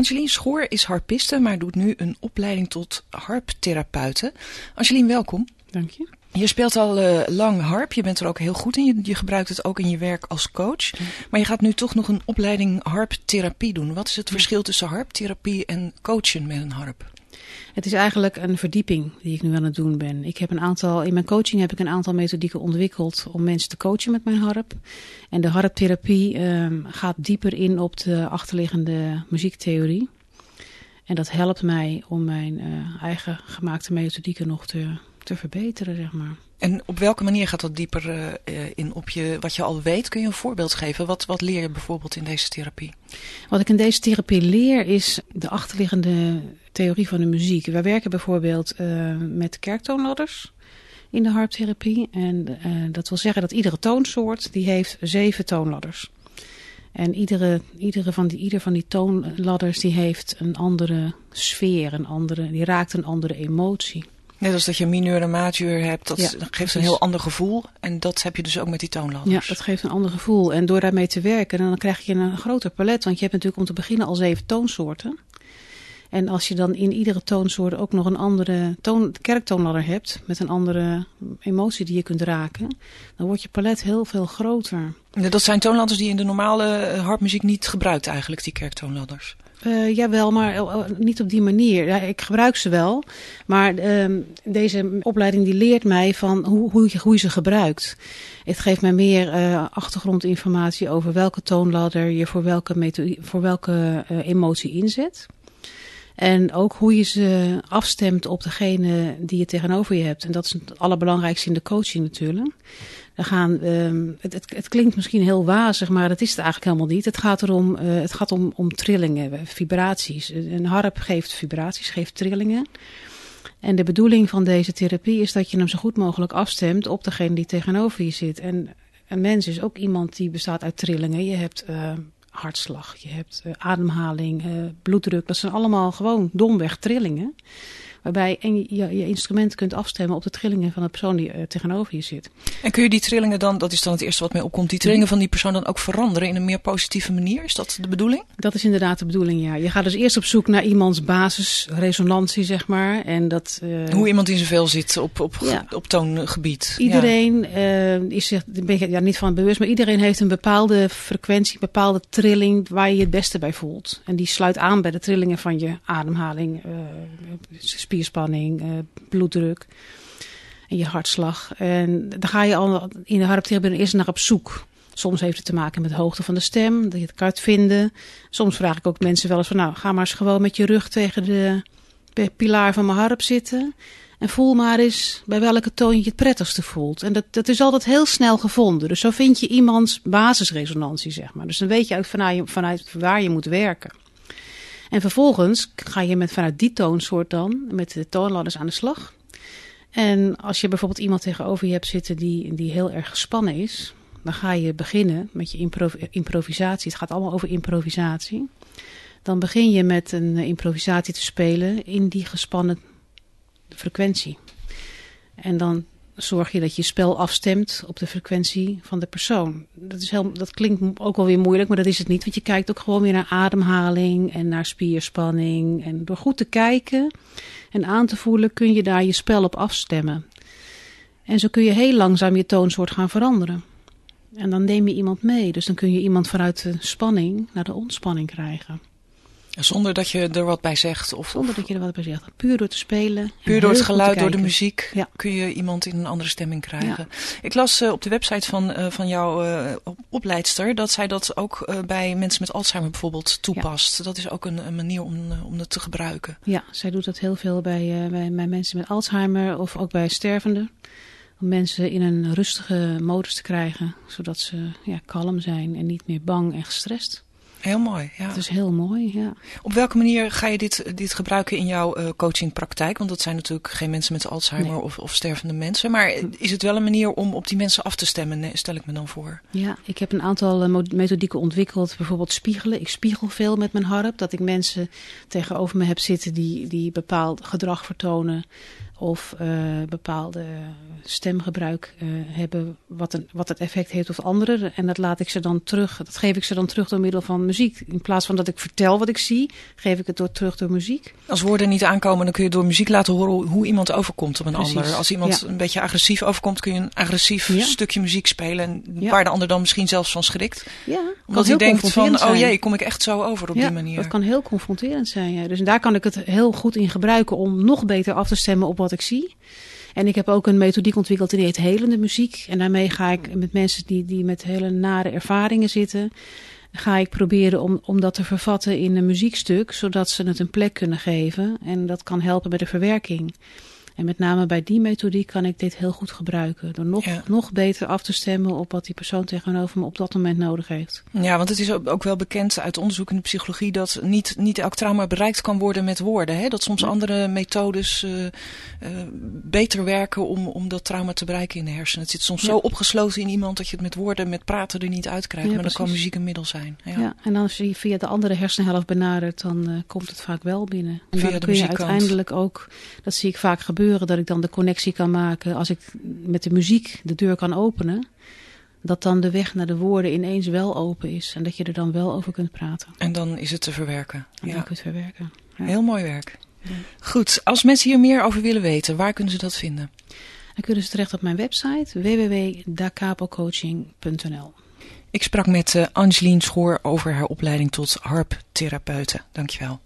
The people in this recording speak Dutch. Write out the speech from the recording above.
Angelien Schoor is harpiste, maar doet nu een opleiding tot harptherapeute. Angelien, welkom. Dank je. Je speelt al uh, lang harp, je bent er ook heel goed in. Je, je, gebruikt het ook in je werk als coach. Maar je gaat nu toch nog een opleiding harptherapie doen. Wat is het verschil tussen harptherapie en coachen met een harp? Het is eigenlijk een verdieping die ik nu aan het doen ben. Ik heb een aantal, in mijn coaching heb ik een aantal methodieken ontwikkeld om mensen te coachen met mijn harp. En de harptherapie um, gaat dieper in op de achterliggende muziektheorie. En dat helpt mij om mijn uh, eigen gemaakte methodieken nog te, te verbeteren, zeg maar. En op welke manier gaat dat dieper uh, in op je, wat je al weet? Kun je een voorbeeld geven? Wat, wat leer je bijvoorbeeld in deze therapie? Wat ik in deze therapie leer is de achterliggende theorie van de muziek. Wij werken bijvoorbeeld uh, met kerktoonladders in de harptherapie. En uh, dat wil zeggen dat iedere toonsoort die heeft zeven toonladders. En iedere, iedere van die, ieder van die toonladders die heeft een andere sfeer, een andere, die raakt een andere emotie. Net als dat je mineur en majeur hebt, dat ja, geeft een heel ander gevoel. En dat heb je dus ook met die toonladders. Ja, dat geeft een ander gevoel. En door daarmee te werken, dan krijg je een groter palet. Want je hebt natuurlijk om te beginnen al zeven toonsoorten. En als je dan in iedere toonsoort ook nog een andere toon, kerktoonladder hebt, met een andere emotie die je kunt raken, dan wordt je palet heel veel groter. Dat zijn toonladders die in de normale harpmuziek niet gebruikt eigenlijk, die kerktoonladders. Uh, jawel, maar niet op die manier. Ik gebruik ze wel. Maar uh, deze opleiding die leert mij van hoe, hoe, je, hoe je ze gebruikt. Het geeft mij meer achtergrondinformatie over welke toonladder je voor welke, voor welke emotie inzet. En ook hoe je ze afstemt op degene die je tegenover je hebt. En dat is het allerbelangrijkste in de coaching natuurlijk. We gaan, um, het, het, klinkt misschien heel wazig, maar dat is het eigenlijk helemaal niet. Het gaat, erom, uh, het gaat om, om trillingen, vibraties. Een harp geeft vibraties, geeft trillingen. En de bedoeling van deze therapie is dat je hem zo goed mogelijk afstemt op degene die tegenover je zit. En een mens is ook iemand die bestaat uit trillingen. Je hebt uh, hartslag, je hebt uh, ademhaling, uh, bloeddruk. Dat zijn allemaal gewoon domweg trillingen. Waarbij je, je instrument kunt afstemmen op de trillingen van de persoon die uh, tegenover je zit. En kun je die trillingen dan, dat is dan het eerste wat mij opkomt, die trillingen van die persoon dan ook veranderen in een meer positieve manier? Is dat de bedoeling? Dat is inderdaad de bedoeling, ja. Je gaat dus eerst op zoek naar iemands basisresonantie, zeg maar. En dat, uh, Hoe iemand in zijn vel zit op, op, ja. op toongebied. Iedereen ja. uh, is zich, ben je ja, niet van bewust, maar iedereen heeft een bepaalde frequentie, een bepaalde trilling waar je je het beste bij voelt. En die sluit aan bij de trillingen van je ademhaling, spierspanning, uh, bloeddruk en je hartslag. En dan ga je al in de harptherapie eerst naar op zoek. Soms heeft het te maken met de hoogte van de stem, dat je het kan vinden. Soms vraag ik ook mensen wel eens van, nou, ga maar eens gewoon met je rug tegen de pilaar van mijn harp zitten. En voel maar eens bij welke toon je het prettigste voelt. En dat, dat is altijd heel snel gevonden. Dus zo vind je iemands basisresonantie, zeg maar. Dus dan weet je uit vanuit, vanuit waar je moet werken. En vervolgens ga je met, vanuit die toonsoort dan met de toonladders aan de slag. En als je bijvoorbeeld iemand tegenover je hebt zitten die, die heel erg gespannen is, dan ga je beginnen met je improv improvisatie. Het gaat allemaal over improvisatie. Dan begin je met een improvisatie te spelen in die gespannen frequentie. En dan zorg je dat je spel afstemt op de frequentie van de persoon. Dat, is heel, dat klinkt ook wel weer moeilijk, maar dat is het niet. Want je kijkt ook gewoon weer naar ademhaling en naar spierspanning. En door goed te kijken en aan te voelen kun je daar je spel op afstemmen. En zo kun je heel langzaam je toonsoort gaan veranderen. En dan neem je iemand mee. Dus dan kun je iemand vanuit de spanning naar de ontspanning krijgen. Zonder dat je er wat bij zegt? Of, Zonder dat je er wat bij zegt. Puur door te spelen. Puur door het geluid, door de muziek ja. kun je iemand in een andere stemming krijgen. Ja. Ik las uh, op de website van, uh, van jouw uh, opleidster dat zij dat ook bij mensen met Alzheimer bijvoorbeeld toepast. Ja. Dat is ook een, een manier om, om dat te gebruiken. Ja, zij doet dat heel veel bij, bij, bij mensen met Alzheimer of ook bij stervenden. Om mensen in een rustige modus te krijgen, zodat ze ja, kalm zijn en niet meer bang en gestrest. Heel mooi, ja. Het is heel mooi, ja. Op welke manier ga je dit, dit gebruiken in jouw uh, coachingpraktijk? Want dat zijn natuurlijk geen mensen met Alzheimer nee. of, of stervende mensen. Maar is het wel een manier om op die mensen af te stemmen, stel ik me dan voor? Ja, ik heb een aantal uh, methodieken ontwikkeld. Bijvoorbeeld spiegelen. Ik spiegel veel met mijn harp. Dat ik mensen tegenover me heb zitten die, die bepaald gedrag vertonen of uh, bepaalde stemgebruik uh, hebben wat, een, wat het effect heeft op anderen. En dat laat ik ze dan terug, dat geef ik ze dan terug door middel van muziek. In plaats van dat ik vertel wat ik zie, geef ik het door, terug door muziek. Als woorden niet aankomen, dan kun je door muziek laten horen hoe iemand overkomt op een Precies. ander. Als iemand ja. een beetje agressief overkomt, kun je een agressief ja. stukje muziek spelen. En ja. Waar de ander dan misschien zelfs van schrikt. Ja, Omdat hij denkt van, oh jee, kom ik echt zo over op die manier. dat kan heel confronterend zijn. Dus daar kan ik het heel goed in gebruiken om nog beter af te stemmen op wat ik zie. En ik heb ook een methodiek ontwikkeld die heet helende muziek. En daarmee ga ik met mensen die, die met hele nare ervaringen zitten, ga ik proberen om, om dat te vervatten in een muziekstuk, zodat ze het een plek kunnen geven. En dat kan helpen bij de verwerking. En met name bij die methodiek kan ik dit heel goed gebruiken. Door nog, nog beter af te stemmen op wat die persoon tegenover me op dat moment nodig heeft. Ja, want het is ook wel bekend uit onderzoek in de psychologie dat niet, niet elk trauma bereikt kan worden met woorden. Hè? Dat soms andere methodes uh, uh, beter werken om, om dat trauma te bereiken in de hersenen. Het zit soms zo opgesloten in iemand dat je het met woorden, met praten er niet uitkrijgt. Ja, maar dan kan muziek een middel zijn. Ja, en als je via de andere hersenhelft benadert, dan uh, komt het vaak wel binnen. En via dan kun je uiteindelijk ook, dat zie ik vaak gebeuren dat ik dan de connectie kan maken als ik met de muziek de deur kan openen. Dat dan de weg naar de woorden ineens wel open is en dat je er dan wel over kunt praten. En dan is het te verwerken. En ja. dan kun je het verwerken. Ja. Heel mooi werk. Ja. Goed, als mensen hier meer over willen weten, waar kunnen ze dat vinden? Dan kunnen ze terecht op mijn website www.dacapocoaching.nl Ik sprak met uh, Angeline Schoor over haar opleiding tot harptherapeute. Dankjewel.